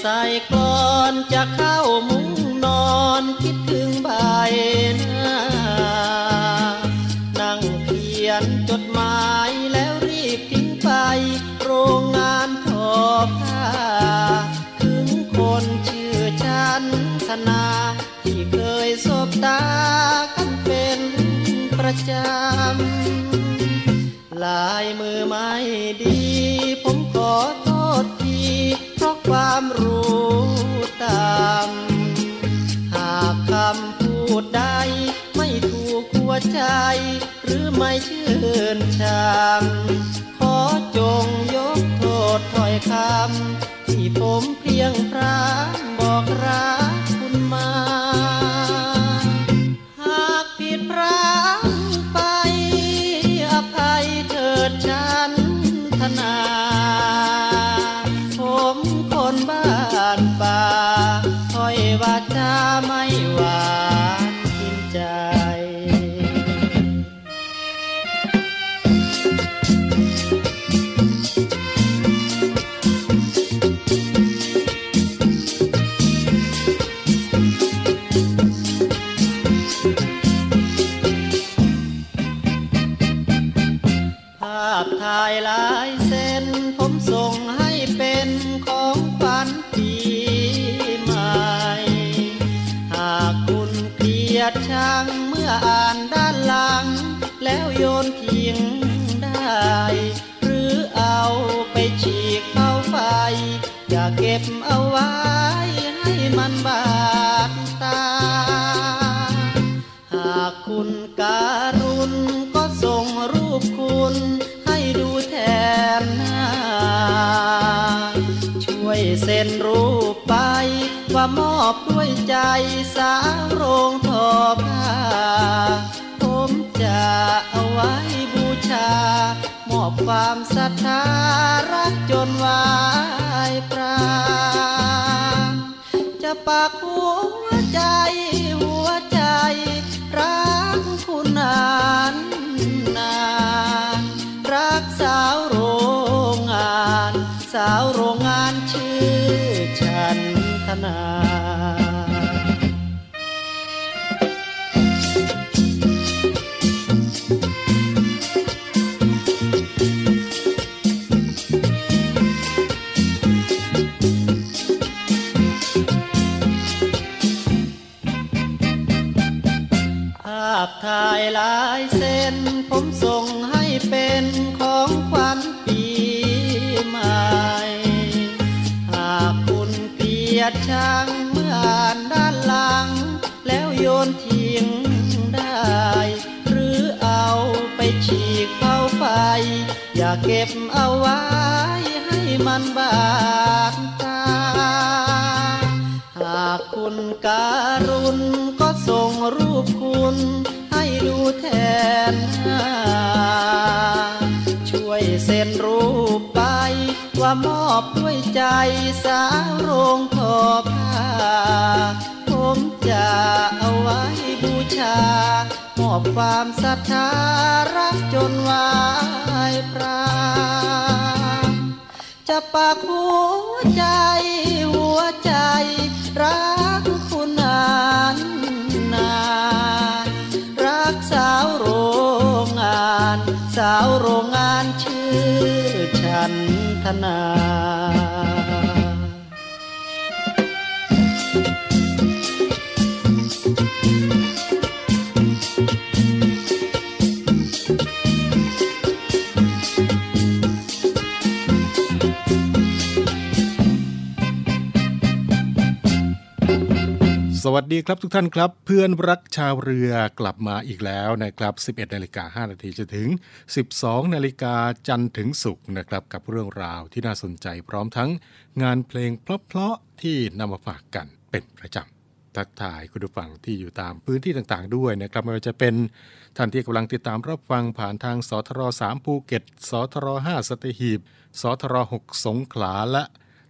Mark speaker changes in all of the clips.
Speaker 1: ใส่ก่อนจะเข้ามุ้งนอนคิดถึงใบหน้า นั่งเขียนจดหมายแล้วรีบทิ้งไป โรงงานทอผ้า ถึงคนชื่อฉันธนา ที่เคยสบตากันเป็นประจำลายมือไม่ดี ผมขอโทษ ความรู้ตาม หากคำพูดใดไม่ถูกหัวใจ หรือไม่ชื่นชมขอจงยกโทษถ้อยคำที่ผมเพียงพรามบอกรักคุณมาังเมื่ออ่านด้านหลัง แล้วโยนทิ้งได้ หรือเอาไปฉีกเข้าไฟ อย่าเก็บเอาไว้ให้มันบาดตา หากคุณการุณก็ส่งรูปคุณ ให้ดูแทนน้าช่วยเซ็นรูปไป ว่ามอบด้วยใจสาวโรงทอผ้าผมจะเอาไว้บูชามอบความศรัทธารักจนวายปราจะปากหัวใจหัวใจ รักคุณนานนานรักสาวโรงงาน สาวโรงงานชื่อ นธนา วัสดีครั
Speaker 2: บทุกท่านครับ เพื่อนรักชาวเรือกลับมาอีกแล้วนะครับ 11นาฬิกา5นาทีจะถึง 12นาฬิกาจันทร์ถึงศุกร์นะครับ กับเรื่องราวที่น่าสนใจพร้อมทั้งงานเพลงเพลาะๆที่นำมาฝากกันเป็นประจำทักทายคุณผู้ฟังที่อยู่ตามพื้นที่ต่างๆ ด้วยนะครับไม่ว่าจะเป็นท่านที่กำลังติดตามรับฟังผ่านทางสทร3ภูเก็ตสทร5สตีหีบสทร6สงขลาและ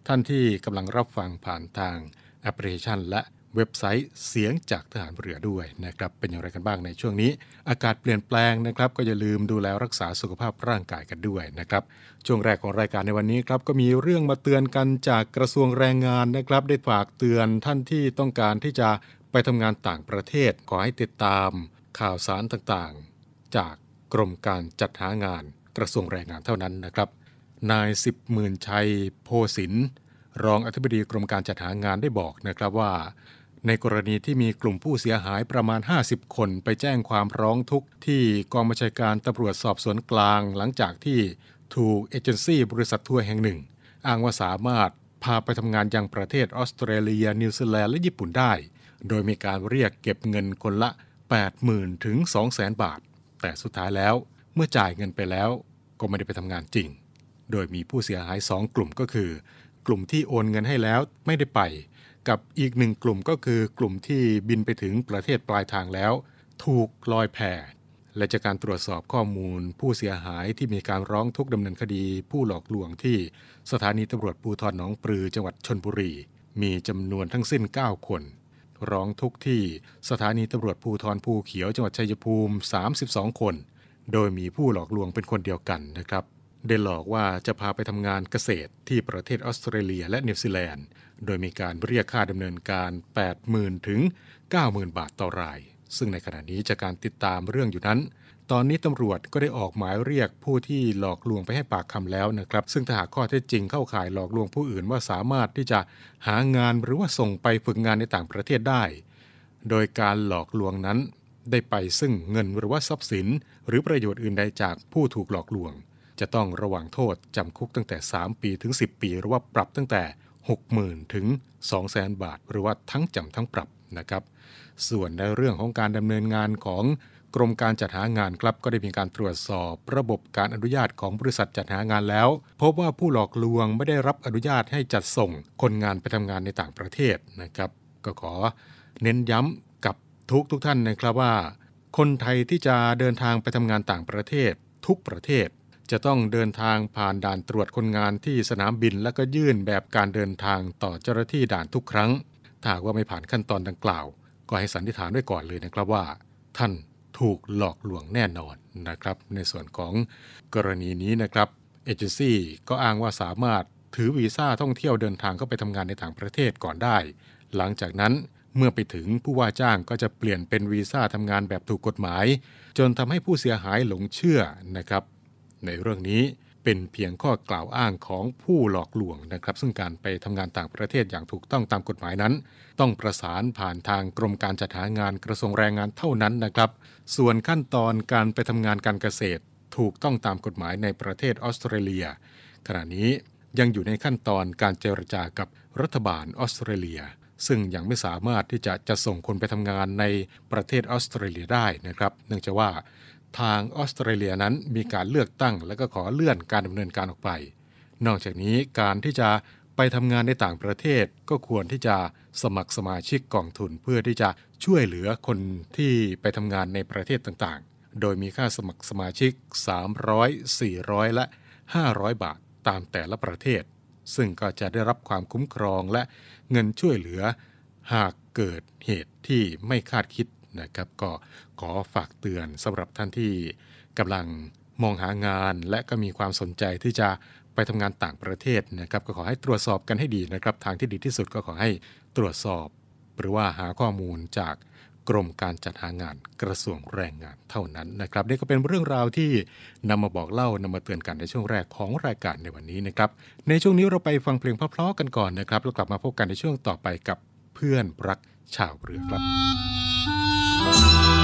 Speaker 2: ท่านที่กำลังรับฟังผ่านทางแอปพลิเคชันและ เว็บไซต์เสียงจากทหารเรือด้วยนะครับเป็นอย่างไรกันบ้างในช่วงนี้ อากาศเปลี่ยนแปลงนะครับ ก็อย่าลืมดูแลรักษาสุขภาพร่างกายกันด้วยนะครับช่วงแรกของรายการในวันนี้ครับก็มีเรื่องมาเตือนกันจากกระทรวงแรงงานนะครับ ได้ฝากเตือนท่านที่ต้องการที่จะไปทำงานต่างประเทศ ขอให้ติดตามข่าวสารต่างๆ จากกรมการจัดหางานกระทรวงแรงงานเท่านั้นนะครับนายสิบหมื่นชัยโพสินรองอธิบดีกรมการจัดหางานได้บอกนะครับว่า ในกรณีที่มีกลุ่มผู้เสียหายประมาณ 50 คนไปแจ้งความร้องทุกข์ที่กองบัญชาการตำรวจสอบสวนกลางหลังจากที่ถูกเอเจนซี่บริษัททัวร์แห่งหนึ่ง อ้างว่าสามารถพาไปทำงานยังประเทศออสเตรเลีย นิวซีแลนด์และญี่ปุ่นได้ โดยมีการเรียกเก็บเงินคนละ 80,000 ถึง 200,000 บาท แต่สุดท้ายแล้วเมื่อจ่ายเงินไปแล้วก็ไม่ได้ไปทำงานจริง โดยมีผู้เสียหาย 2 กลุ่มก็คือ กลุ่มที่โอนเงินให้แล้วไม่ได้ไป กับอีกหนึ่งกลุ่มก็คือกลุ่มที่บินไปถึงประเทศปลายทางแล้ว ถูกลอยแพและจากการตรวจสอบข้อมูล ผู้เสียหายที่มีการร้องทุกข์ดำเนินคดี ผู้หลอกลวงที่สถานีตำรวจภูธรหนองปลือจังหวัดชนบุรี มีจำนวนทั้งสิ้น 9 คน ร้องทุกข์ที่สถานีตำรวจภูธรภูเขียวจังหวัดชัยภูมิ 32 คน โดยมีผู้หลอกลวงเป็นคนเดียวกันนะครับได้หลอกว่าจะพาไปทำงานเกษตรที่ประเทศออสเตรเลียและนิวซีแลนด์ โดยมีการเรียกค่าดำเนินการ 80,000 ถึง 90,000 บาทต่อราย ซึ่งในขณะนี้จากการติดตามเรื่องอยู่นั้น ตอนนี้ตำรวจก็ได้ออกหมายเรียกผู้ที่หลอกลวงไปให้ปากคำแล้วนะครับ ซึ่งถ้าหากข้อเท็จจริงเข้าข่ายหลอกลวงผู้อื่นว่าสามารถที่จะหางานหรือว่าส่งไปฝึกงานในต่างประเทศได้ โดยการหลอกลวงนั้นได้ไปซึ่งเงินหรือว่าทรัพย์สิน หรือประโยชน์อื่นใดจากผู้ถูกหลอกลวง จะต้องระวังโทษจำคุกตั้งแต่ 3 ปีถึง 10 ปี หรือว่าปรับตั้งแต่ 60,000 ถึง 200,000 บาท หรือว่าทั้งจำทั้งปรับนะครับ ส่วนในเรื่องของการดำเนินงานของกรมการจัดหางานครับก็ได้มีการตรวจสอบ ระบบการอนุญาตของบริษัทจัดหางานแล้ว พบว่าผู้หลอกลวงไม่ได้รับอนุญาตให้จัดส่งคนงานไปทำงานในต่างประเทศนะครับ ก็ขอเน้นย้ำกับทุกทุกท่านนะครับว่า คนไทยที่จะเดินทางไปทำงานต่างประเทศ ทุกประเทศ จะต้องเดินทางผ่านด่านตรวจคนงานที่สนามบิน แล้วก็ยื่นแบบการเดินทางต่อเจ้าหน้าที่ด่านทุกครั้ง ถ้าว่าไม่ผ่านขั้นตอนดังกล่าว ก็ให้สันนิษฐานไว้ก่อนเลยนะครับว่า ท่านถูกหลอกลวงแน่นอนนะครับ ในส่วนของกรณีนี้นะครับเอเจนซี่ก็อ้างว่าสามารถถือวีซ่าท่องเที่ยวเดินทางเข้าไปทำงานในต่างประเทศก่อนได้ หลังจากนั้นเมื่อไปถึงผู้ว่าจ้างก็จะเปลี่ยนเป็นวีซ่าทำงานแบบถูกกฎหมาย จนทำให้ผู้เสียหายหลงเชื่อนะครับ ในเรื่องนี้เป็นเพียงข้อกล่าวอ้างของผู้หลอกลวงนะครับ ซึ่งการไปทำงานต่างประเทศอย่างถูกต้องตามกฎหมายนั้น ต้องประสานผ่านทางกรมการจัดหางานกระทรวงแรงงานเท่านั้นนะครับ ส่วนขั้นตอนการไปทำงานการเกษตร ถูกต้องตามกฎหมายในประเทศออสเตรเลีย ขณะนี้ยังอยู่ในขั้นตอนการเจรจากับรัฐบาลออสเตรเลีย ซึ่งยังไม่สามารถที่จะจะส่งคนไปทำงานในประเทศออสเตรเลียได้นะครับ เนื่องจากว่า ทางออสเตรเลียนั้นมีการเลือกตั้ง และก็ขอเลื่อนการดำเนินการออกไป นอกจากนี้การที่จะไปทำงานในต่างประเทศก็ควรที่จะสมัครสมาชิกกองทุนเพื่อที่จะช่วยเหลือคนที่ไปทำงานในประเทศต่างๆ โดยมีค่าสมัครสมาชิก 300 400 และ 500 บาทตามแต่ละประเทศ ซึ่งก็จะได้รับความคุ้มครองและเงินช่วยเหลือ หากเกิดเหตุที่ไม่คาดคิด นะครับ ก็ขอฝากเตือนสำหรับท่านที่กำลังมองหางาน และก็มีความสนใจที่จะไปทำงานต่างประเทศนะครับ ก็ขอให้ตรวจสอบกันให้ดีนะครับ ทางที่ดีที่สุดก็ขอให้ตรวจสอบ หรือว่าหาข้อมูลจากกรมการจัดหางานกระทรวงแรงงานเท่านั้นนะครับนี่ก็เป็นเรื่องราวที่นำมาบอกเล่านำมาเตือนกันในช่วงแรกของรายการในวันนี้นะครับ ในช่วงนี้เราไปฟังเพลงเพราะๆกันก่อนนะครับ แล้วกลับมาพบกันในช่วงต่อไปกับเพื่อนรักชาวเรือครับ
Speaker 3: เ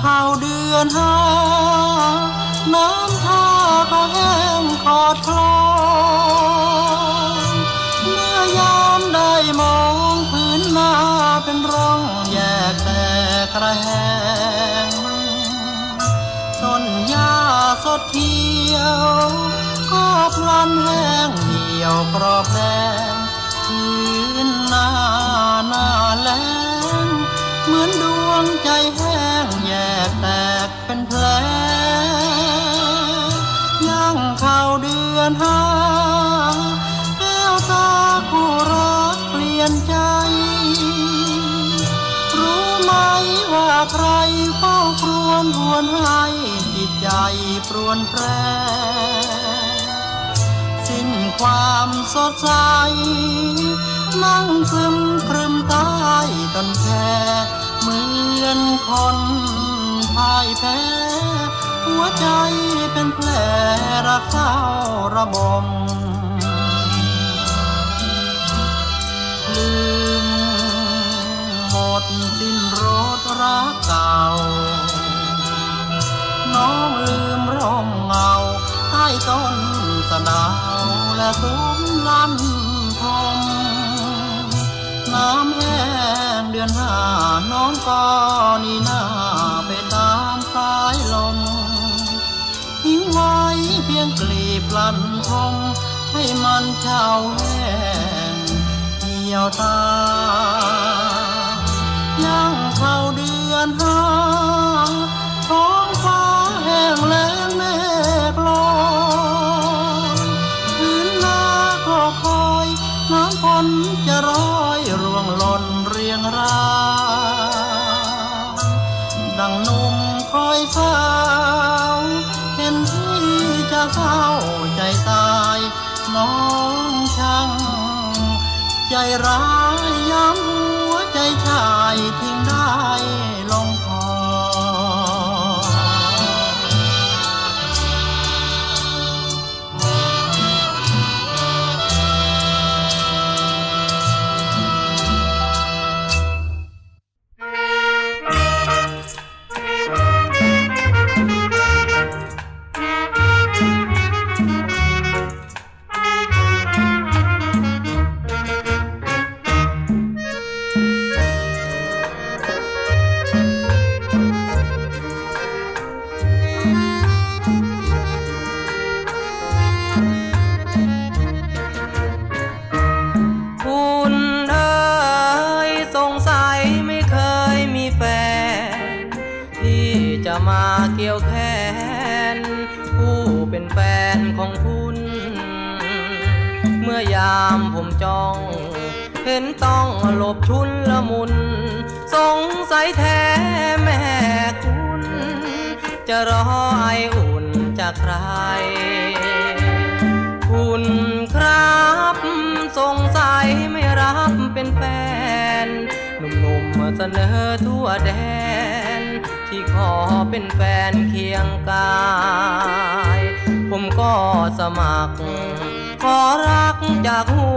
Speaker 3: เข้า
Speaker 4: เดือนห้าน้ำท่าก็แห้งขอดคลอเมื่อยามได้มองพื้นหน้าเป็นร่องแยกแต่กระแหงต้นหญ้าสดเขียว ก็พลันแห้งเหี่ยวกรอบแดงพื้นหน้าหน้าแลงเหมือนด วงใจแห้งแยกแตกเป็นแผลย่างเข้าเดือนห้าแก้วตาคู่รักเปลี่ยนใจ รู้ไหมว่าใครเฝ้าครวญหวนให้จิตใจปรวนแปรสิ้นความสดใสนั่งซึมครึมใต้ต้นแค่ เหมือนคนพ่ายแพ้ หัวใจเป็นแผลรักเศร้าระบม ลืมหมดสิ้นรสรักเก่า น้องลืมร่มเงาใต้ต้นสะดาวและซุ้มลัน น้ำแห้งเดือนห้าน้องก็นี่นาไปตามสายลมทิ้งไว้เพียงกลีบลันทมให้มันเฉาแห้งเหี่ยวตาย่างเข้าเดือนห้าท้องฟ้าแห้งแล้งเม อยเฝ้าเห็นที่จะเศร้าใจตาย น้องช่าง ใจร้ายย้ำหัวใจชายทิ้งได้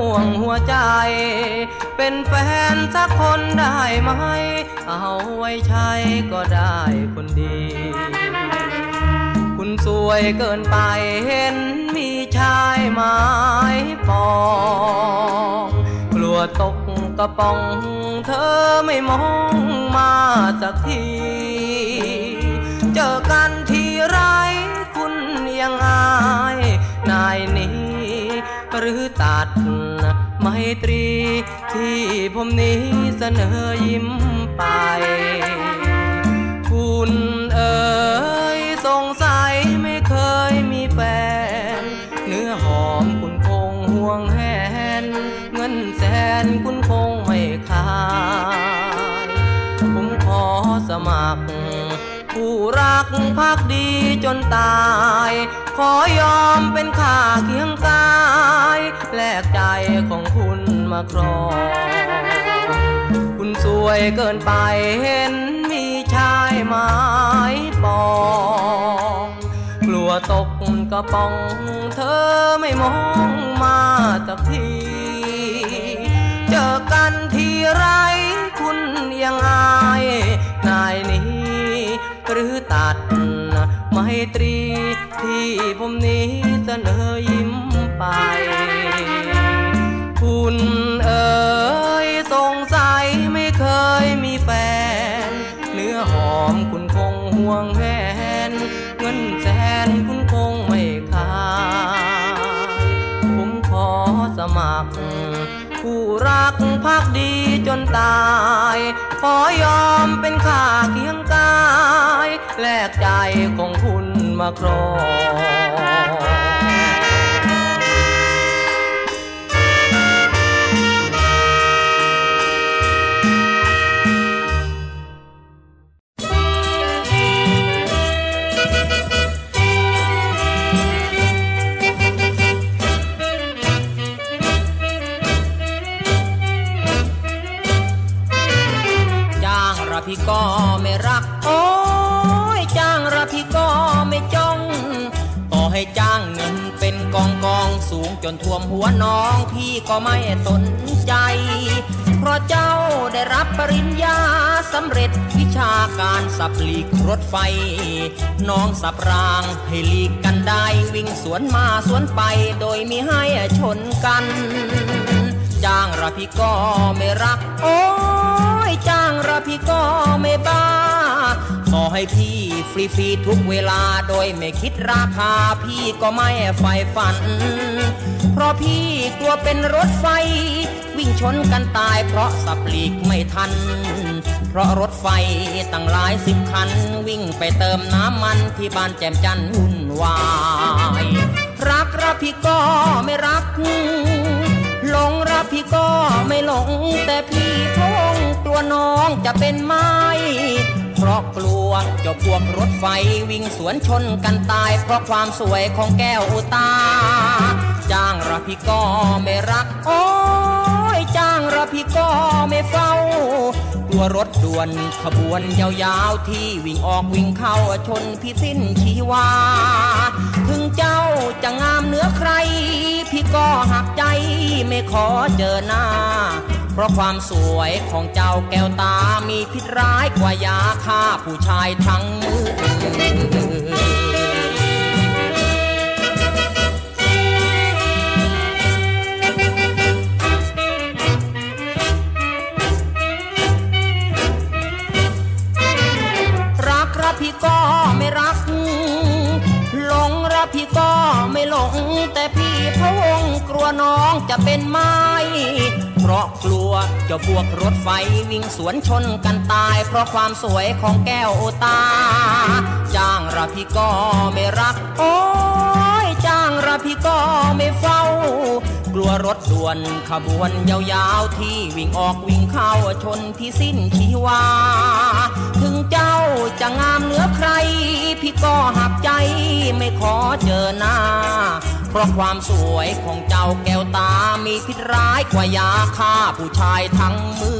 Speaker 5: วงหัวใจ เป็นแฟนสักคนได้ไหม เอาไว้ใช้ก็ได้คนดี คุณสวยเกินไปเห็นมีชายไม้ปองกลัวตกกระป๋องเธอไม่มองมาสักที เจอกันทีไรคุณยังอายนายนี้หรือตัด ตรี ที่ผมนี้เสนอยิ้มไป คุณเอ๋ยสงสัยไม่เคยมีแฟน เนื้อหอมคุณคงห่วงแหน เงินแสนคุณคงไม่ขายผมขอสมัคร ผู้รักพักดีจนตาย ขอยอมเป็นข้าเคียงกาย แลกใจของคุณ มาครอง คุณสวยเกินไปเห็นมีชายไม้ปอง กลัวตกกระป๋องเธอไม่มองมาสักที เจอกันทีไรคุณยังอายนายนี้ หรื
Speaker 3: รือตัดไมตรีที่ผมนี้เสนอยิ้มไป คุณเอ๋ยสงสัยไม่เคยมีแฟน เนื้อหอมคุณคงห่วงแหนเงินแสนคุณคงไม่ขายผมขอสมัคร ผู้รักพักดีจนตาย ขอยอมเป็นข้าเคียงกาย แลกใจของคุณมาครอง ไฟ น้องสับรางให้หลีกกันได้วิ่งสวนมาสวนไปโดยมีให้ชนกัน จ้างระพี่ก็ไม่รัก โอ้ยจ้างระพี่ก็ไม่บ้าขอให้พี่ฟรีฟรีทุกเวลาโดยไม่คิดราคาพี่ก็ไม่ใฝ่ฝัน เพราะพี่กลัวเป็นรถไฟ วิ่งชนกันตายเพราะสับหลีกไม่ทัน เพราะรถไฟตั้งหลายสิบคัน วิ่งไปเติมน้ำมันที่บ้านแจ่มจันทน์วุ่นวาย รักระพี่ก็ไม่รัก หลงรักพี่ก็ไม่หลง แต่พี่พงกลัวน้องจะเป็นไม้เพราะกลัวเจ้าพวกรถไฟวิ่งสวนชนกันตาย เพราะความสวยของแก้วตา จ้างรักพี่ก็ไม่รัก โอ้ยจ้างรักพี่ก็ไม่เฝ้า กลัวรถด่วนขบวนยาวๆที่วิ่งออกวิ่งเข้าชนพี่สิ้นชีวา ถึงเจ้าจะงามเหนือใคร พี่ก็หักใจไม่ขอเจอหน้า เพราะความสวยของเจ้าแก้วตามีพิษร้ายกว่ายาฆ่าผู้ชายทั้งมือ แต่พี่พะวงกลัวน้องจะเป็นไม้เพราะกลัวเจ้าพวกรถไฟวิ่งสวนชนกันตาย เพราะความสวยของแก้วตา จ้างระพี่ก็ไม่รัก โอ้ยจ้างระพี่ก็ไม่เฝ้า กลัวรถด่วนขบวนยาวๆที่วิ่งออกวิ่งเข้าชนพี่สิ้นชีวา ถึงเจ้าจะงามเหนือใคร พี่ก็หักใจไม่ขอเจอหน้า เพราะความสวยของเจ้าแก้วตามีพิษร้ายกว่ายาฆ่าผู้ชายทั้งมือ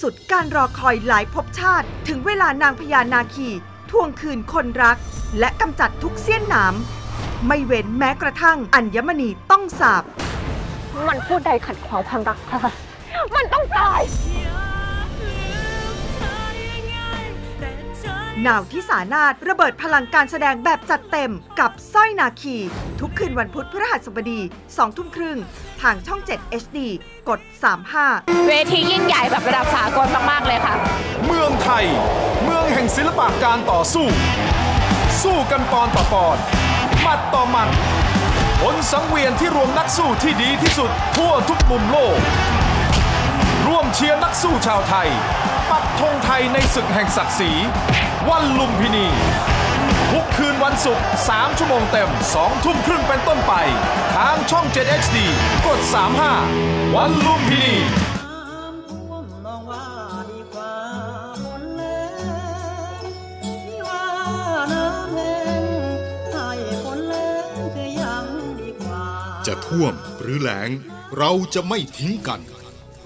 Speaker 6: สุดการรอคอยหลายภพชาติ ถึงเวลานางพญานาคีทวงคืนคนรัก และกำจัดทุกเสี้ยนหนาม ไม่เว้นแม้กระทั่งอัญมณีต้องสาบ
Speaker 7: มันพูดใดขัดขวางความรักมันต้องตาย
Speaker 6: นาวที่สานาฏระเบิดพลังการแสดงแบบจัดเต็มกับสร้อยนาคี ทุกคืนวันพุธพฤหัสบดี2ทุ่มครึ่งทางช่อง 7 HD กด 35
Speaker 7: เวทียิ่งใหญ่แบบระดับสากลมากๆเลยค่ะ
Speaker 8: เมืองไทย เมืองแห่งศิลปะการต่อสู้ สู้กันปอนต่อปอนหมัดต่อหมัดผลสังเวียนที่รวมนักสู้ที่ดีที่สุดทั่วทุกมุมโลก ร่วมเชียร์นักสู้ชาวไทย ปักธงไทยในศึกแห่งศักดิ์ศรีวันลุมพินี ทุกคืนวันศุกร์3ชั่วโมงเต็ม 2 ทุ่มครึ่งเป็นต้นไป ทางช่อง 7 HD กด 35 วันลุมพินี
Speaker 2: จะท่วมหรือแหลงเราจะไม่ทิ้งกัน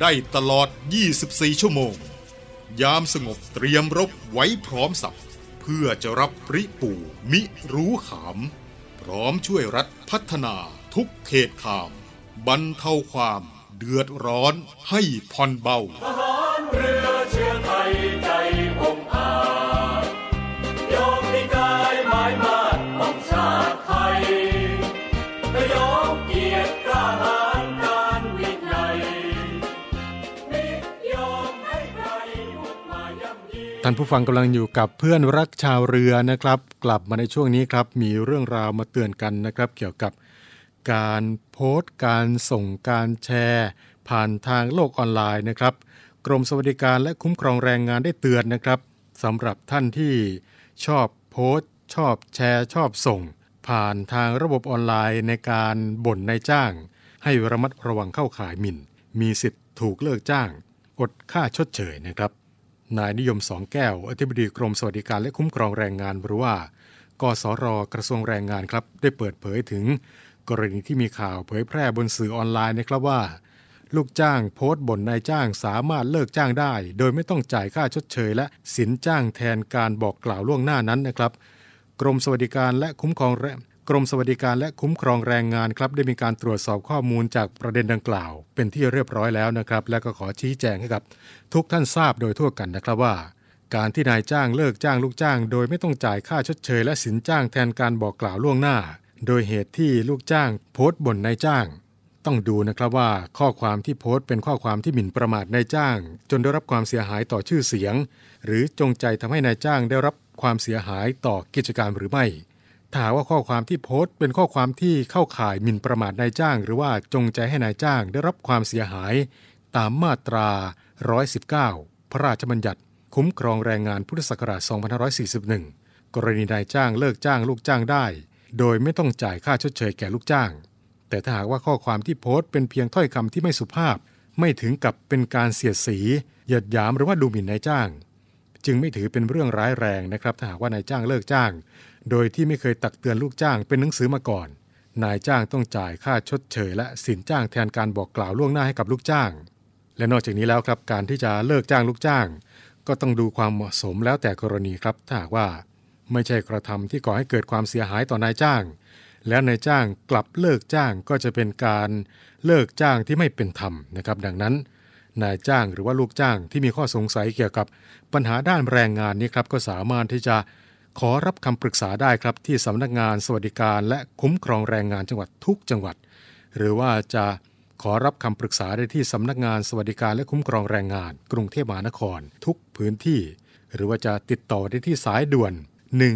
Speaker 2: ได้ตลอด 24 ชั่วโมง ยามสงบเตรียมรบไว้พร้อมสับ เพื่อจะรับปริปูมิรู้ขาม พร้อมช่วยรัฐพัฒนาทุกเขตขามบรรเทาความเดือดร้อนให้ผ่อนเบาานผู้ฟังกำลังอยู่กับเพื่อนรักชาวเรือนะครับ กลับมาในช่วงนี้ครับ มีเรื่องราวมาเตือนกันนะครับ เกี่ยวกับการโพสต์การส่งการแชร์ ผ่านทางโลกออนไลน์นะครับ กรมสวัสดิการและคุ้มครองแรงงานได้เตือนนะครับสำหรับท่านที่ชอบโพสต์ ชอบแชร์ ชอบส่ง ผ่านทางระบบออนไลน์ในการบ่นนายจ้าง ให้ระมัดระวังเข้าข่ายหมิ่น มีสิทธิ์ถูกเลิกจ้าง อดค่าชดเชยนะครับ นายนิยมสองแก้ว อธิบดีกรมสวัสดิการและคุ้มครองแรงงานหรือว่ากสรกระทรวงแรงงานครับ ได้เปิดเผยถึง กรณีที่มีข่าวเผยแพร่บนสื่อออนไลน์นะครับว่า ลูกจ้างโพสต์บ่นนายจ้างสามารถเลิกจ้างได้ โดยไม่ต้องจ่ายค่าชดเชย และสินจ้างแทนการบอกกล่าวล่วงหน้านั้นนะครับ กรมสวัสดิการและคุ้มครองแรง กรมสวัสดิการและคุ้มครองแรงงานครับได้มีการตรวจสอบข้อมูลจากประเด็นดังกล่าว เป็นที่เรียบร้อยแล้วนะครับ และก็ขอชี้แจงให้กับ ทุกท่านทราบโดยทั่วกันนะครับว่า การที่นายจ้างเลิกจ้างลูกจ้าง โดยไม่ต้องจ่ายค่าชดเชยและสินจ้างแทนการบอกกล่าวล่วงหน้า โดยเหตุที่ลูกจ้าง โพสต์บ่นนายจ้าง ต้องดูนะครับว่าข้อความที่โพสต์เป็นข้อความที่หมิ่นประมาทนายจ้าง จนได้รับความเสียหายต่อชื่อเสียง หรือจงใจทำให้นายจ้างได้รับความเสียหายต่อกิจการหรือไม่ ถ้าหากว่าข้อความที่โพสต์เป็นข้อความที่เข้าข่ายหมิ่นประมาทนายจ้าง หรือว่าจงใจให้นายจ้างได้รับความเสียหาย ตามมาตรา 119 พระราชบัญญัติคุ้มครองแรงงานพุทธศักราช 2541 กรณีนายจ้างเลิกจ้างลูกจ้างได้ โดยไม่ต้องจ่ายค่าชดเชยแก่ลูกจ้าง แต่ถ้าหากว่าข้อความที่โพสต์เป็นเพียงถ้อยคำที่ไม่สุภาพ ไม่ถึงกับเป็นการเสียดสีเหยียดหยามหรือว่าดูหมิ่นนายจ้าง จึงไม่ถือเป็นเรื่องร้ายแรงนะครับถ้าหากว่านายจ้างเลิกจ้าง โดยที่ไม่เคยตักเตือนลูกจ้างเป็นหนังสือมาก่อน นายจ้างต้องจ่ายค่าชดเชยและสินจ้างแทนการบอกกล่าวล่วงหน้าให้กับลูกจ้าง และนอกจากนี้แล้วครับการที่จะเลิกจ้างลูกจ้าง ก็ต้องดูความเหมาะสมแล้วแต่กรณีครับถ้าหากว่า ไม่ใช่กระทำที่ก่อให้เกิดความเสียหายต่อนายจ้าง แล้วนายจ้างกลับเลิกจ้างก็จะเป็นการเลิกจ้างที่ไม่เป็นธรรมนะครับ ดังนั้น นายจ้างหรือว่าลูกจ้างที่มีข้อสงสัยเกี่ยวกับปัญหาด้านแรงงานนี้ครับก็สามารถที่จะ ขอรับคำปรึกษาได้ครับที่สำนักงานสวัสดิการและคุ้มครองแรงงานจังหวัดทุกจังหวัด หรือว่าจะขอรับคำปรึกษาได้ที่สำนักงานสวัสดิการและคุ้มครองแรงงาน กรุงเทพมหานคร ทุกพื้นที่ หรือว่าจะติดต่อได้ที่สายด่วน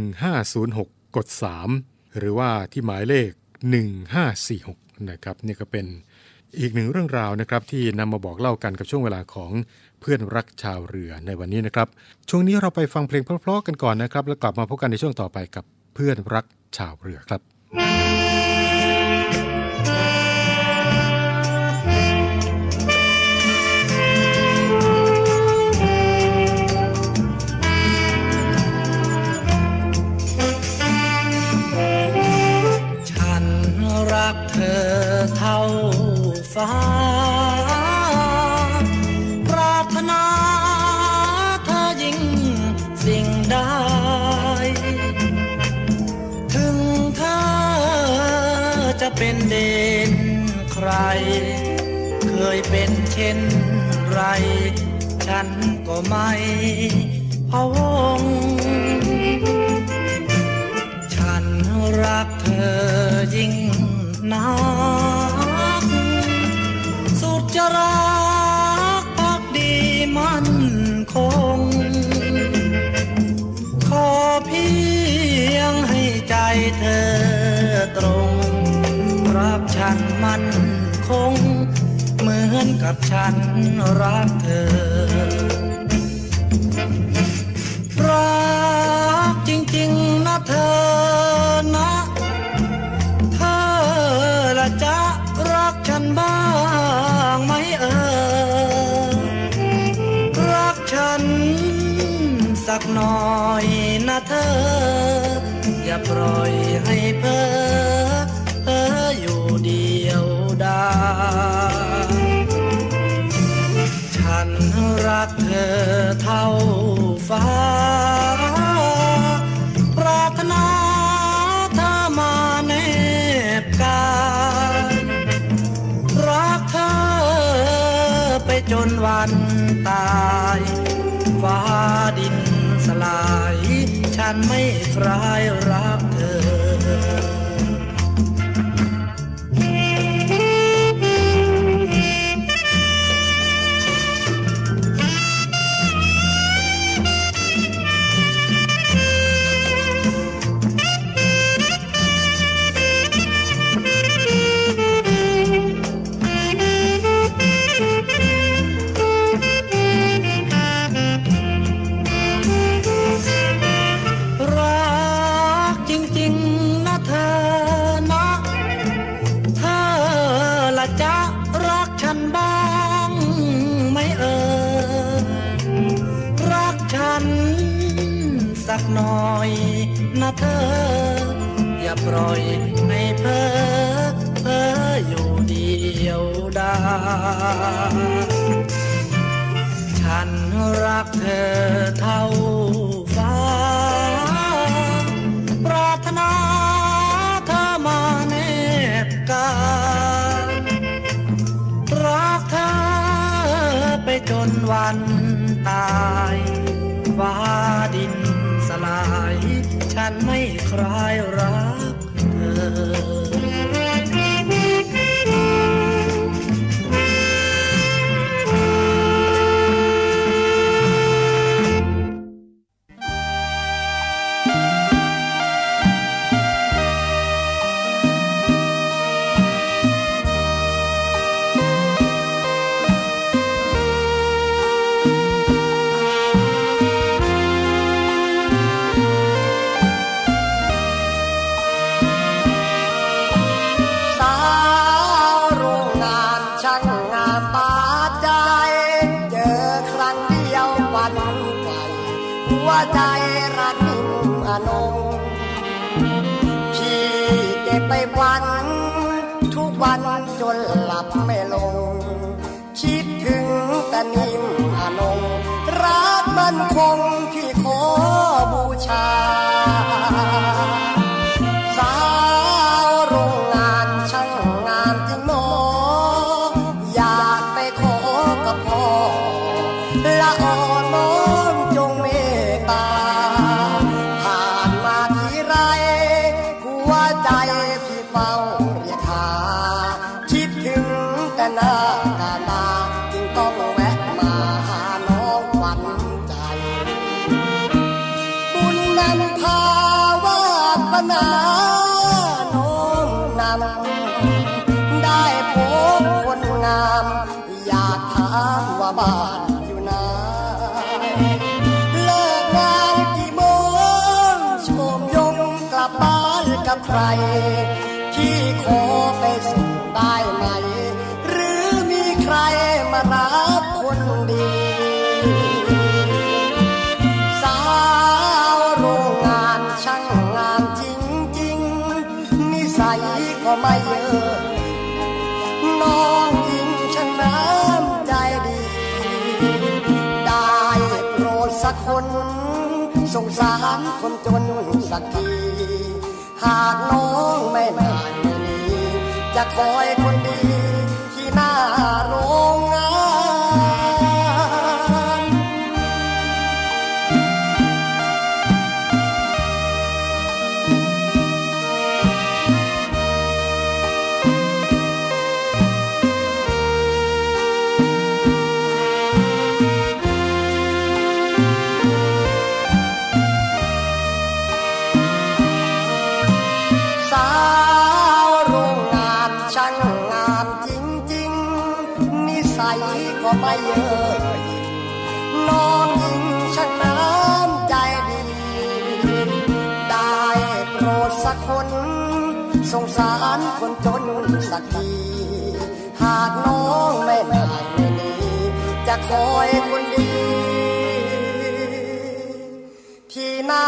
Speaker 2: 1506 กด 3 หรือว่าที่หมายเลข 1546 นะครับ นี่ก็เป็น อีกหนึ่งเรื่องราวนะครับที่นำมาบอกเล่ากันกับช่วงเวลาของเพื่อนรักชาวเรือในวันนี้นะครับ ช่วงนี้เราไปฟังเพลงเพราะๆกันก่อนนะครับ แล้วกลับมาพบกันในช่วงต่อไปกับเพื่อนรักชาวเรือครับ
Speaker 9: สาปรารถนาเธอยิ่งสิ่งใดถึงเธอจะเป็นเด่นใคร เคยเป็นเช่นไร ฉันก็ไม่พะวงฉันรักเธอยิ่งนัก รักพักดีมั่นคง ขอเพียงให้ใจเธอตรง รักฉันมั่นคง เหมือนกับฉันรักเธอ รักจริงๆนะเธอนะ เธอละจะรักฉันบ้าง ไหมเออรักฉันสักหน่อยนะเธอ อย่าปล่อยให้เพ้อเพ้ออยู่เดียวดายฉันรักเธอเท่าฟ้า วันตายฟ้าดินสลาย ฉันไม่คลายรัก สารค
Speaker 10: นจนสักทีหากน้องไม่มาไม่นี้ จะคอยคนดีที่หน้าโรง ที หากน้องไม่ได้ไม่นีจะคอยคนดี ที่หน้า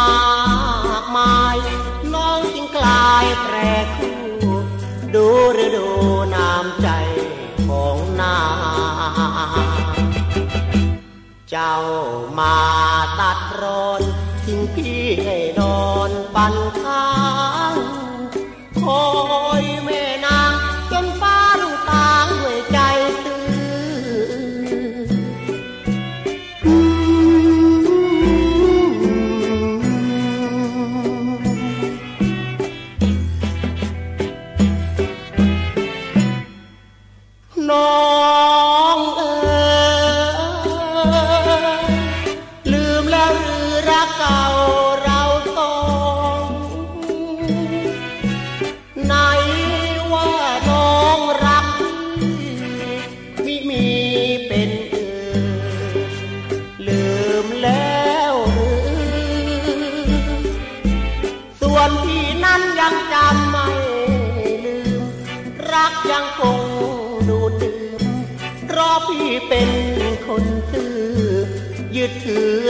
Speaker 11: มากมาย น้องจึงกลายแปรคู่ ดูหรือดูน้ำใจของนางเจ้ามาตัดรอนทิ้งพี่ให้นอนปันข้า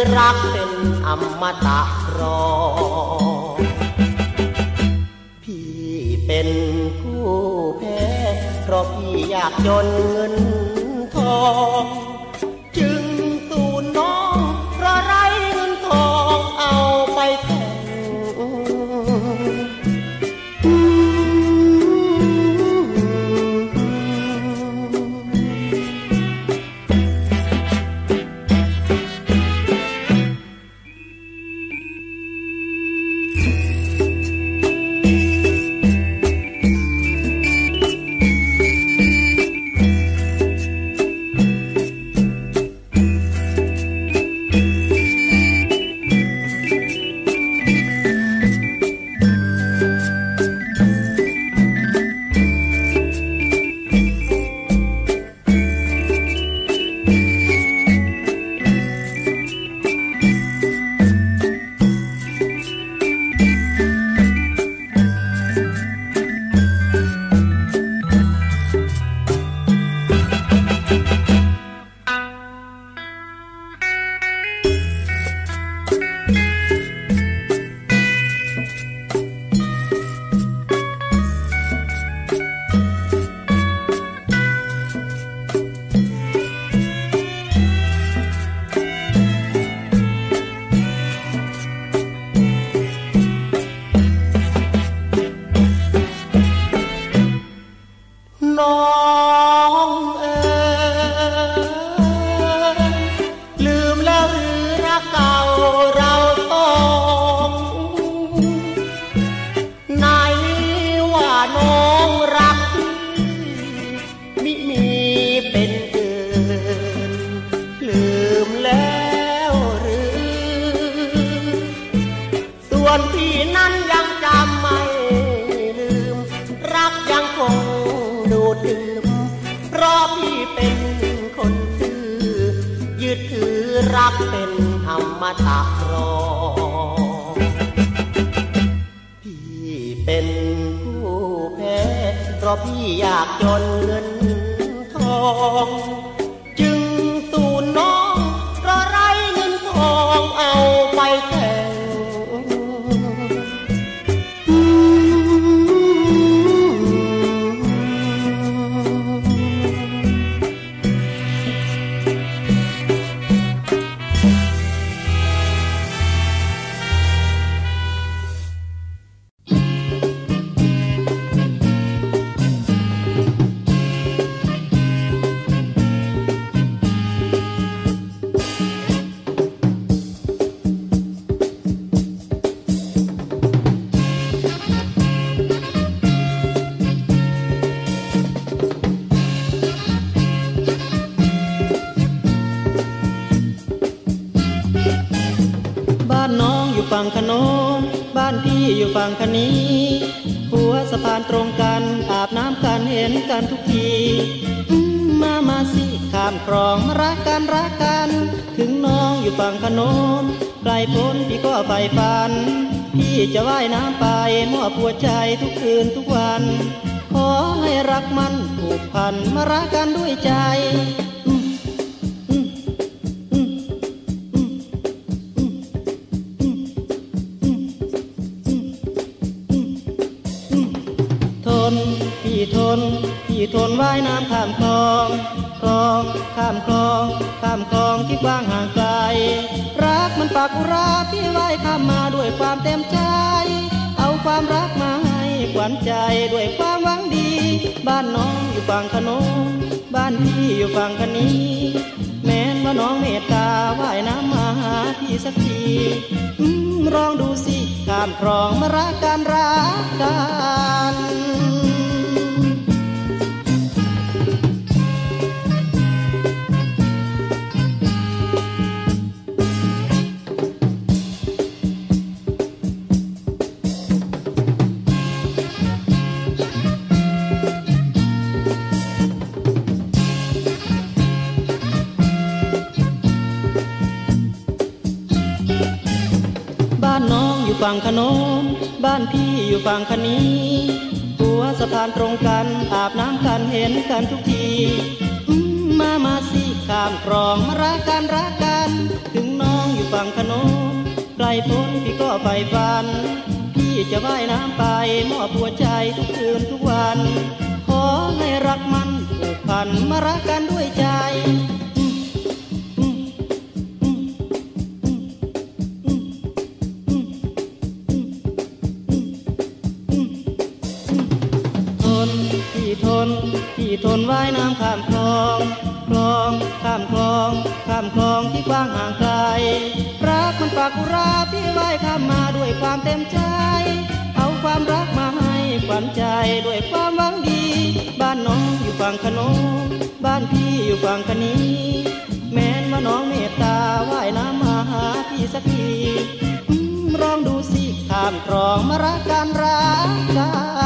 Speaker 11: ือรักเป็นอมตะรอพี่เป็นผู้แพ้ เพราะพี่อยากจนเงินทอง
Speaker 1: มตะรอพี่เป็นผู้แพ้เพราะพี่อยากจนเงินทอง ใฝ่ฝันพี่จะว่ายน้ำไปมอบหัวใจทุกคืนทุกวัน ขอให้รักมันผูกพันมารักกันด้วยใจทนพี่ทนพี่ทนว่ายน้ำข้ามคลอง คลอง ข้ามคลอง ข้ามคลองที่กว้างห่างไกล มันปากอุราพี่ว่ข้ามมาด้วยความเต็มใจ เอาความรักมาให้ขวัญใจด้วยความหวังดี บ้านน้องอยู่ฝั่งขนงบ้านพี่อยู่ฝั่งคนี้ แม้นว่าน้องเมตตาว่ายน้ำมาหาพี่สักทีอืมลองดูสิข้ามคลองมารักกันรักกัน ฝั่งขนมบ้านพี่อยู่ฝั่งคนี้ หัวสะพานตรงกันอาบน้ำกันเห็นกันทุกทีมามาสิข้ามคลองมารักกันรักกัน ถึงน้องอยู่ฝั่งขนมไกลพ้นพี่ก็ใฝ่ฝัน พี่จะว่ายน้ำไปมอบหัวใจทุกคืนทุกวัน ขอให้รักมันผูกพันมารักกันด้วยใจ ให้ขวัญใจด้วยความหวังดี บ้านน้องอยู่ฝั่งขนงบ้านพี่อยู่ฝั่งคนี้ แม้นว่าน้องเมตตาว่ายน้ำมาหาพี่สักทีอืมลองดูสิข้ามครองมารักกันรักกัน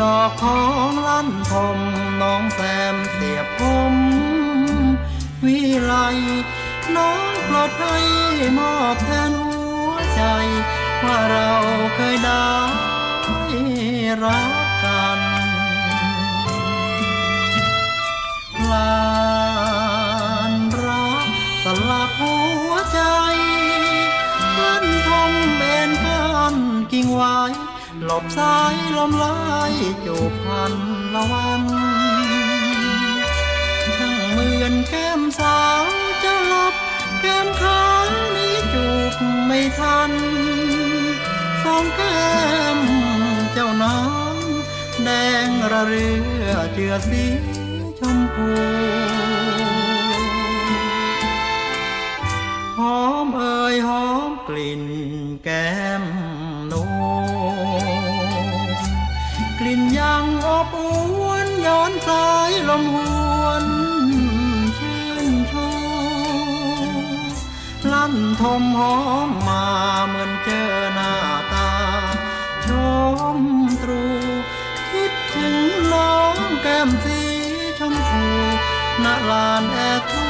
Speaker 9: ดอกของลั่น
Speaker 4: ทมน้องแซมเสียบผมวิไลน้องปลอดให้มอบแทนหัวใจ ว่าเราเคยได้รักกันลา ลบสายลมลายจูบพันละวันช่างเหมือนแก้มสาวจะหลบแก้มขาวนี้จูบไม่ทันสองแก้มเจ้าน้ำแดงระเรือเจือสีชมพูหอมเอ่ยหอมกลิ่นแก้ม ทมหอมมาเหมือนเจอหน้าตา ชมตรู คิดถึงน้องแก้มสีชมพูณลานแอ
Speaker 12: ร์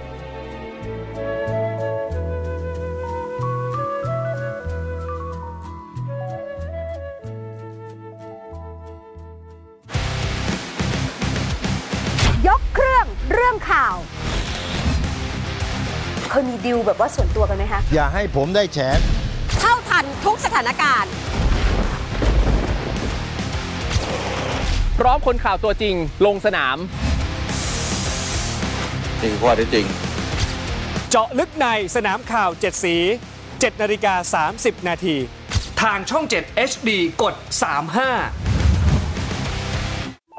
Speaker 7: ดิวแบบว่าส่วนตัวกันไหมคะ
Speaker 13: อย่าให้ผมได้แฉ
Speaker 7: เท่าทันทุกสถานการณ์
Speaker 14: พร้อมคนข่าวตัวจริงลงสนาม
Speaker 15: นี่คือข้อเท็จจริง
Speaker 16: เจาะลึกในสนามข่าว 7 สี 7นาฬิกา 30 นาที ทางช่อง 7 HD กด 35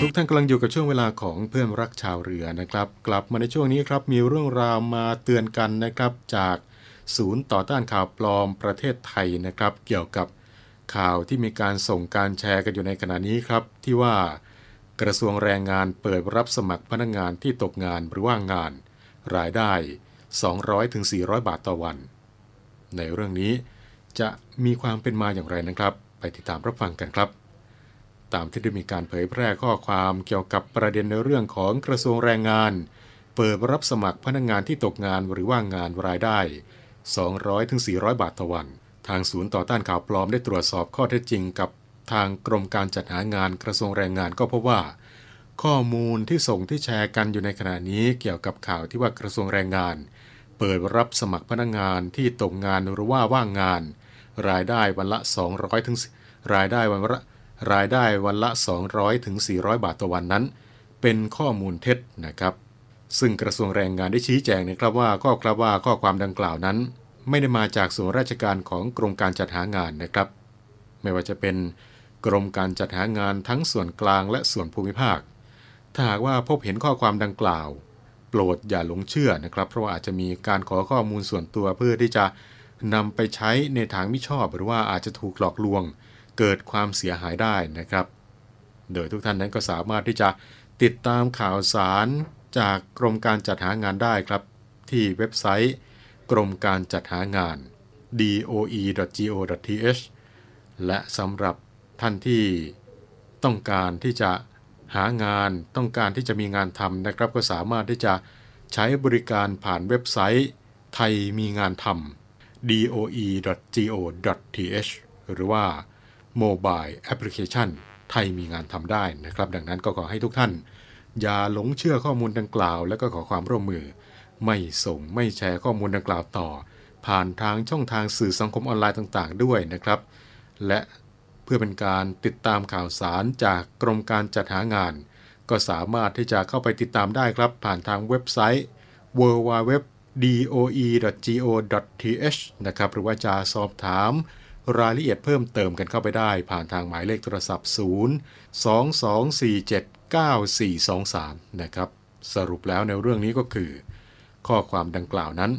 Speaker 2: ทุกท่านกำลังอยู่กับช่วงเวลาของเพื่อนรักชาวเรือนะครับ กลับมาในช่วงนี้ครับมีเรื่องราวมาเตือนกันนะครับ จากศูนย์ต่อต้านข่าวปลอมประเทศไทยนะครับ เกี่ยวกับข่าวที่มีการส่งการแชร์กันอยู่ในขณะนี้ครับ ที่ว่ากระทรวงแรงงานเปิดรับสมัครพนักงานที่ตกงานหรือว่างงาน รายได้ 200-400 บาทต่อวัน ในเรื่องนี้จะมีความเป็นมาอย่างไรนะครับ ไปติดตามรับฟังกันครับ ตามที่ได้มีการเผยแพร่ข้อความเกี่ยวกับประเด็นในเรื่องของกระทรวงแรงงาน เปิดรับสมัครพนักงานที่ตกงานหรือว่างงานรายได้ 200-400 บาทต่อวัน ทางศูนย์ต่อต้านข่าวปลอมได้ตรวจสอบข้อเท็จจริงกับทางกรมการจัดหางานกระทรวงแรงงานก็พบว่า ข้อมูลที่ส่งที่แชร์กันอยู่ในขณะนี้เกี่ยวกับข่าวที่ว่ากระทรวงแรงงาน เปิดรับสมัครพนักงานที่ตกงานหรือว่าว่างงาน รายได้วันละ 200ถึงรายได้วันละ รายได้วันละ 200ถึง400 บาทต่อวันนั้น เป็นข้อมูลเท็จนะครับ ซึ่งกระทรวงแรงงานได้ชี้แจงนะครับว่าข้อครับว่าข้อความดังกล่าวนั้น ไม่ได้มาจากส่วนราชการของกรมการจัดหางานนะครับ ไม่ว่าจะเป็นกรมการจัดหางานทั้งส่วนกลางและส่วนภูมิภาค ถ้าหากว่าพบเห็นข้อความดังกล่าว โปรดอย่าหลงเชื่อนะครับ เพราะว่าอาจจะมีการขอข้อมูลส่วนตัวเพื่อที่จะนำไปใช้ในทางมิชอบหรือว่าอาจจะถูกหลอกลวง เกิดความเสียหายได้นะครับ โดยทุกท่านนั้นก็สามารถที่จะติดตามข่าวสารจากกรมการจัดหางานได้ครับ ที่เว็บไซต์ กรมการจัดหางาน doe.go.th และสำหรับท่านที่ต้องการที่จะหางานต้องการที่จะมีงานทำนะครับ ก็สามารถที่จะใช้บริการผ่านเว็บไซต์ ไทยมีงานทำ doe.go.th หรือว่า Mobile Application ไทยมีงานทำได้นะครับ ดังนั้นก็ขอให้ทุกท่าน อย่าหลงเชื่อข้อมูลดังกล่าว และก็ขอความร่วมมือ ไม่ส่งไม่แชร์ข้อมูลดังกล่าวต่อ ผ่านทางช่องทางสื่อสังคมออนไลน์ต่างๆ ด้วยนะครับ และเพื่อเป็นการติดตามข่าวสารจากกรมการจัดหางาน ก็สามารถที่จะเข้าไปติดตามได้ครับ ผ่านทางเว็บไซต์ www.doe.go.th นะครับ หรือว่าจะสอบถาม รายละเอียดเพิ่มเติมกันเข้าไปได้ผ่านทางหมายเลขโทรศัพท์ 0 2247 9423 นะครับ สรุปแล้วในเรื่องนี้ก็คือ ข้อความดังกล่าวนั้น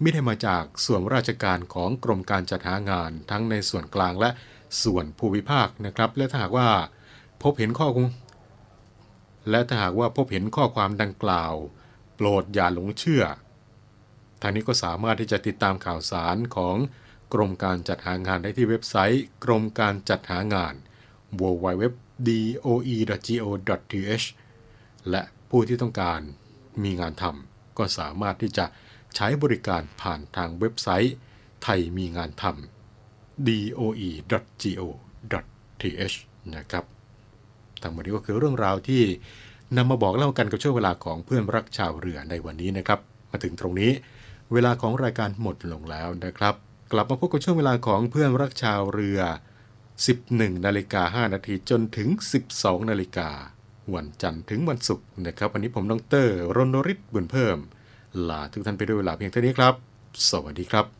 Speaker 2: ไม่ได้มาจากส่วนราชการของกรมการจัดหางานทั้งในส่วนกลางและส่วนภูมิภาคนะครับ และถ้าหากว่าพบเห็นข้อคงและถ้าหากว่าพบเห็นข้อความดังกล่าว โปรดอย่าหลงเชื่อทางนี้ก็สามารถที่จะติดตามข่าวสารของ กรมการจัดหางานได้ที่เว็บไซต์ กรมการจัดหางาน www.doe.go.th และผู้ที่ต้องการมีงานทำก็สามารถที่จะใช้บริการผ่านทางเว็บไซต์ ไทยมีงานทำ doe.go.th นะครับทั้งหมดนี้ก็คือเรื่องราวที่นำมาบอกเล่ากันกับช่วงเวลาของเพื่อนรักชาวเรือในวันนี้นะครับ มาถึงตรงนี้ เวลาของรายการหมดลงแล้วนะครับ กลับมาพบกับช่วงเวลาของเพื่อนรักชาวเรือ 11 นาฬิกา 5 นาทีจนถึง 12 นาฬิกา วันจันทร์ถึงวันศุกร์นะครับ วันนี้ผมดรรณริศบุญเพิ่ม ลาทุกท่านไปด้วยเวลาเพียงเท่านี้ครับ สวัสดีครับ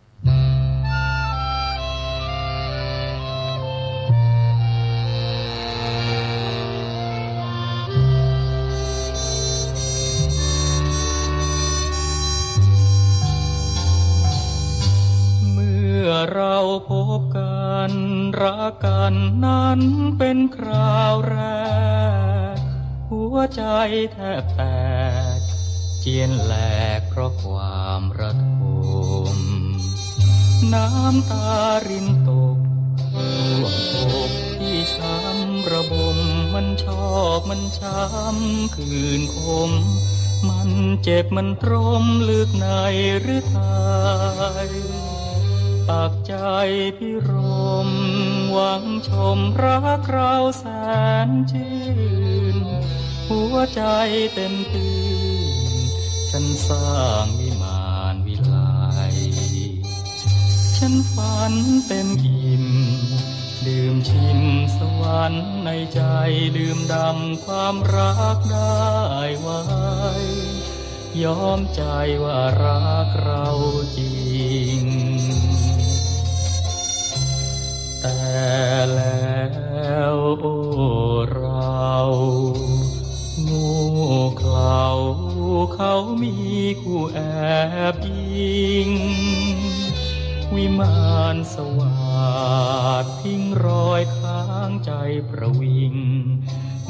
Speaker 17: พบกันรักกันนั้นเป็นคราวแรก หัวใจแทบแตก เจียนแหลกเพราะความระทมน้ำตารินตกร่วงอกที่ช้ำระบมมันชอบมันช้ำคืนคม มันเจ็บมันตรมลึกในหรือไทย ปากใจพิรม หวังชมรักเราแสนชื่น หัวใจเต็มตื่นฉันสร้างวิมานวิไลฉันฝันเต็มอิ่มดื่มชิมสวรรค์ในใจดื่มดำความรักได้ไว้ยอมใจว่ารักเราจริง แต่แล้วโอเราง่เขาเขามีคู่แอบยิง วิมานสวัสดทิ้งรอยค้างใจประวิง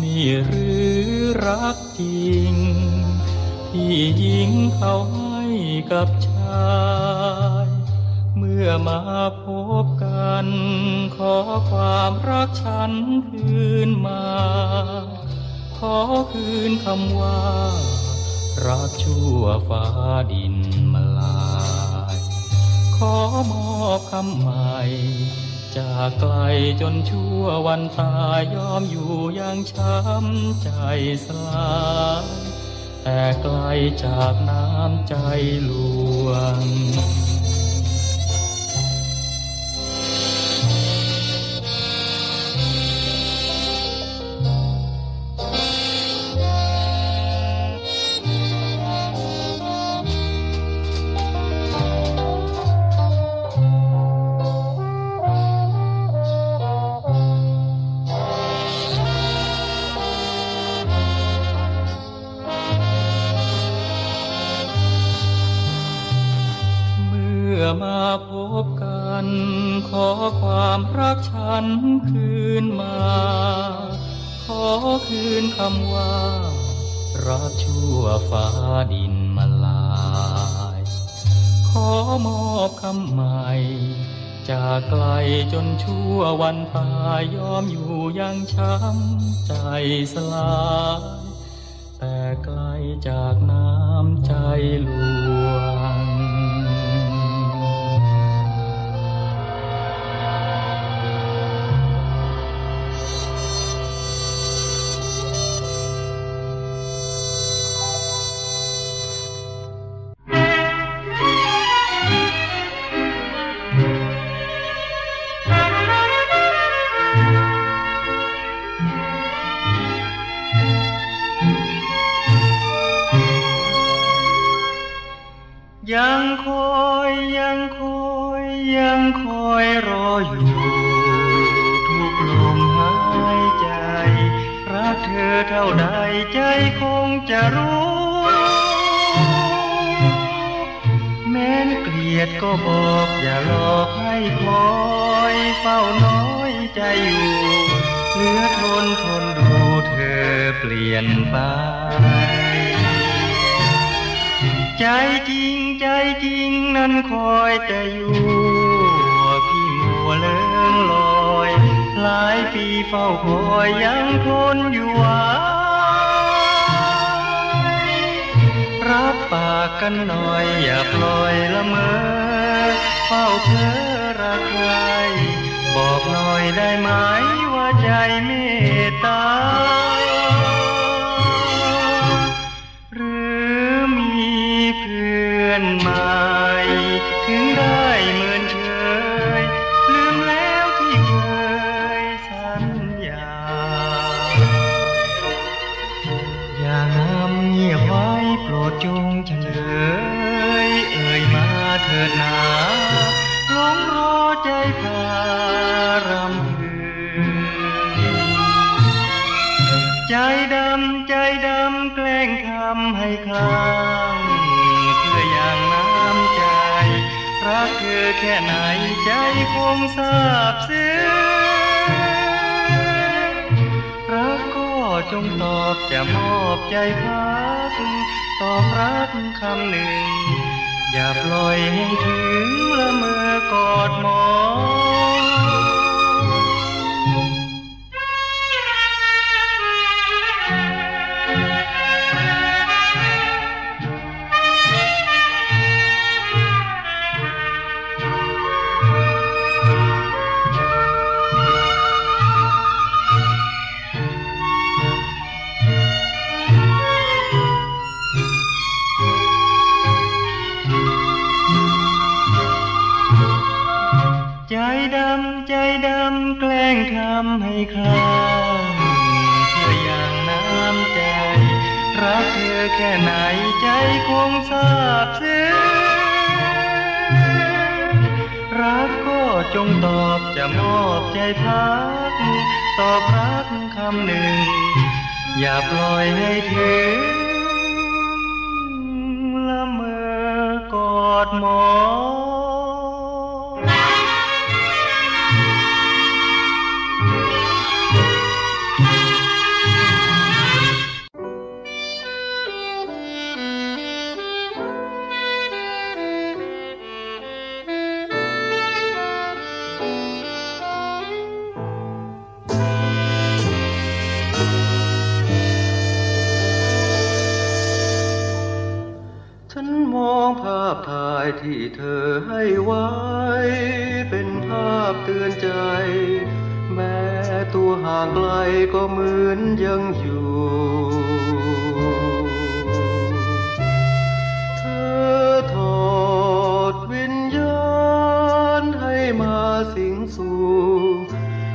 Speaker 17: นี่หรือรักจริง ที่หญิงเขาให้กับชาย เมื่อมาพบ น ขอความรักฉันคืนมา ขอคืนคำว่า รักชั่วฟ้าดินมาลาย ขอมอบคำใหม่จากไกลจนชั่ววันตายยอมอยู่อยังช้ำใจสลายแต่ไกลจากน้ำใจหลวง จะ
Speaker 18: รู้ แม้นเกลียดก็บอกอย่าหลอกให้คอยเฝ้าน้อยใจอยู่เหลือทนทนดูเธอเปลี่ยนไป ใจจริงใจจริงนั้นคอยแต่อยู่พี่มัวเลิงลอย หลายปีเฝ้าคอยยังทนอยู่หวา ปากกันหน่อยอย่าปล่อยละเมอเฝ้าเพ้อรักใครบอกหน่อยได้ไหมว่าใจเมตตา แค่ไหนใจคงทราบซึ้งรักก็จงตอบจะมอบใจพักตอบรักคำหนึ่ง อย่าปล่อยให้ถึงละเมอกอดหมอน งทำให้คลาเพื่ออย่างน้ำใจ รักเธอแค่ไหนใจคงทราบซึ้งรักก็จงตอบจะมอบใจพัก ตอบรักคำหนึ่ง อย่าปล่อยให้ถึงละเมอกอดมอน ก็เหมือนยังอยู่ เธอถอดวิญญาณให้มาสิงสู่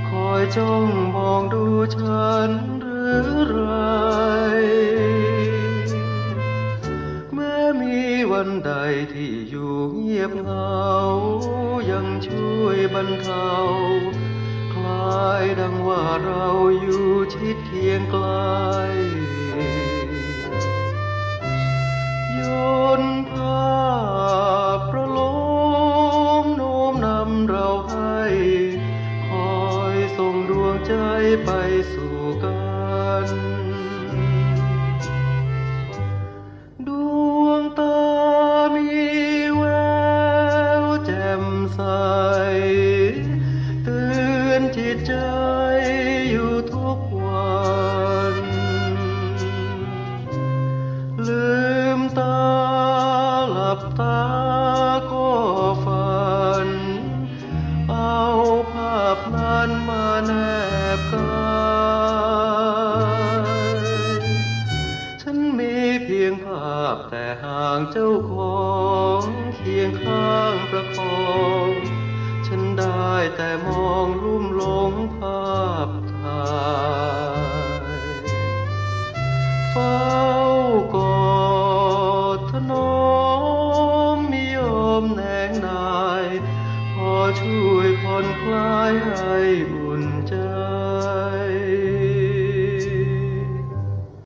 Speaker 18: คอยจ้องมองดูฉันหรือไรแม้มีวันใดที่อยู่เงียบเหงา ยังช่วยบรรเทา ดังว่าเราอยู่ชิดเคียงไกล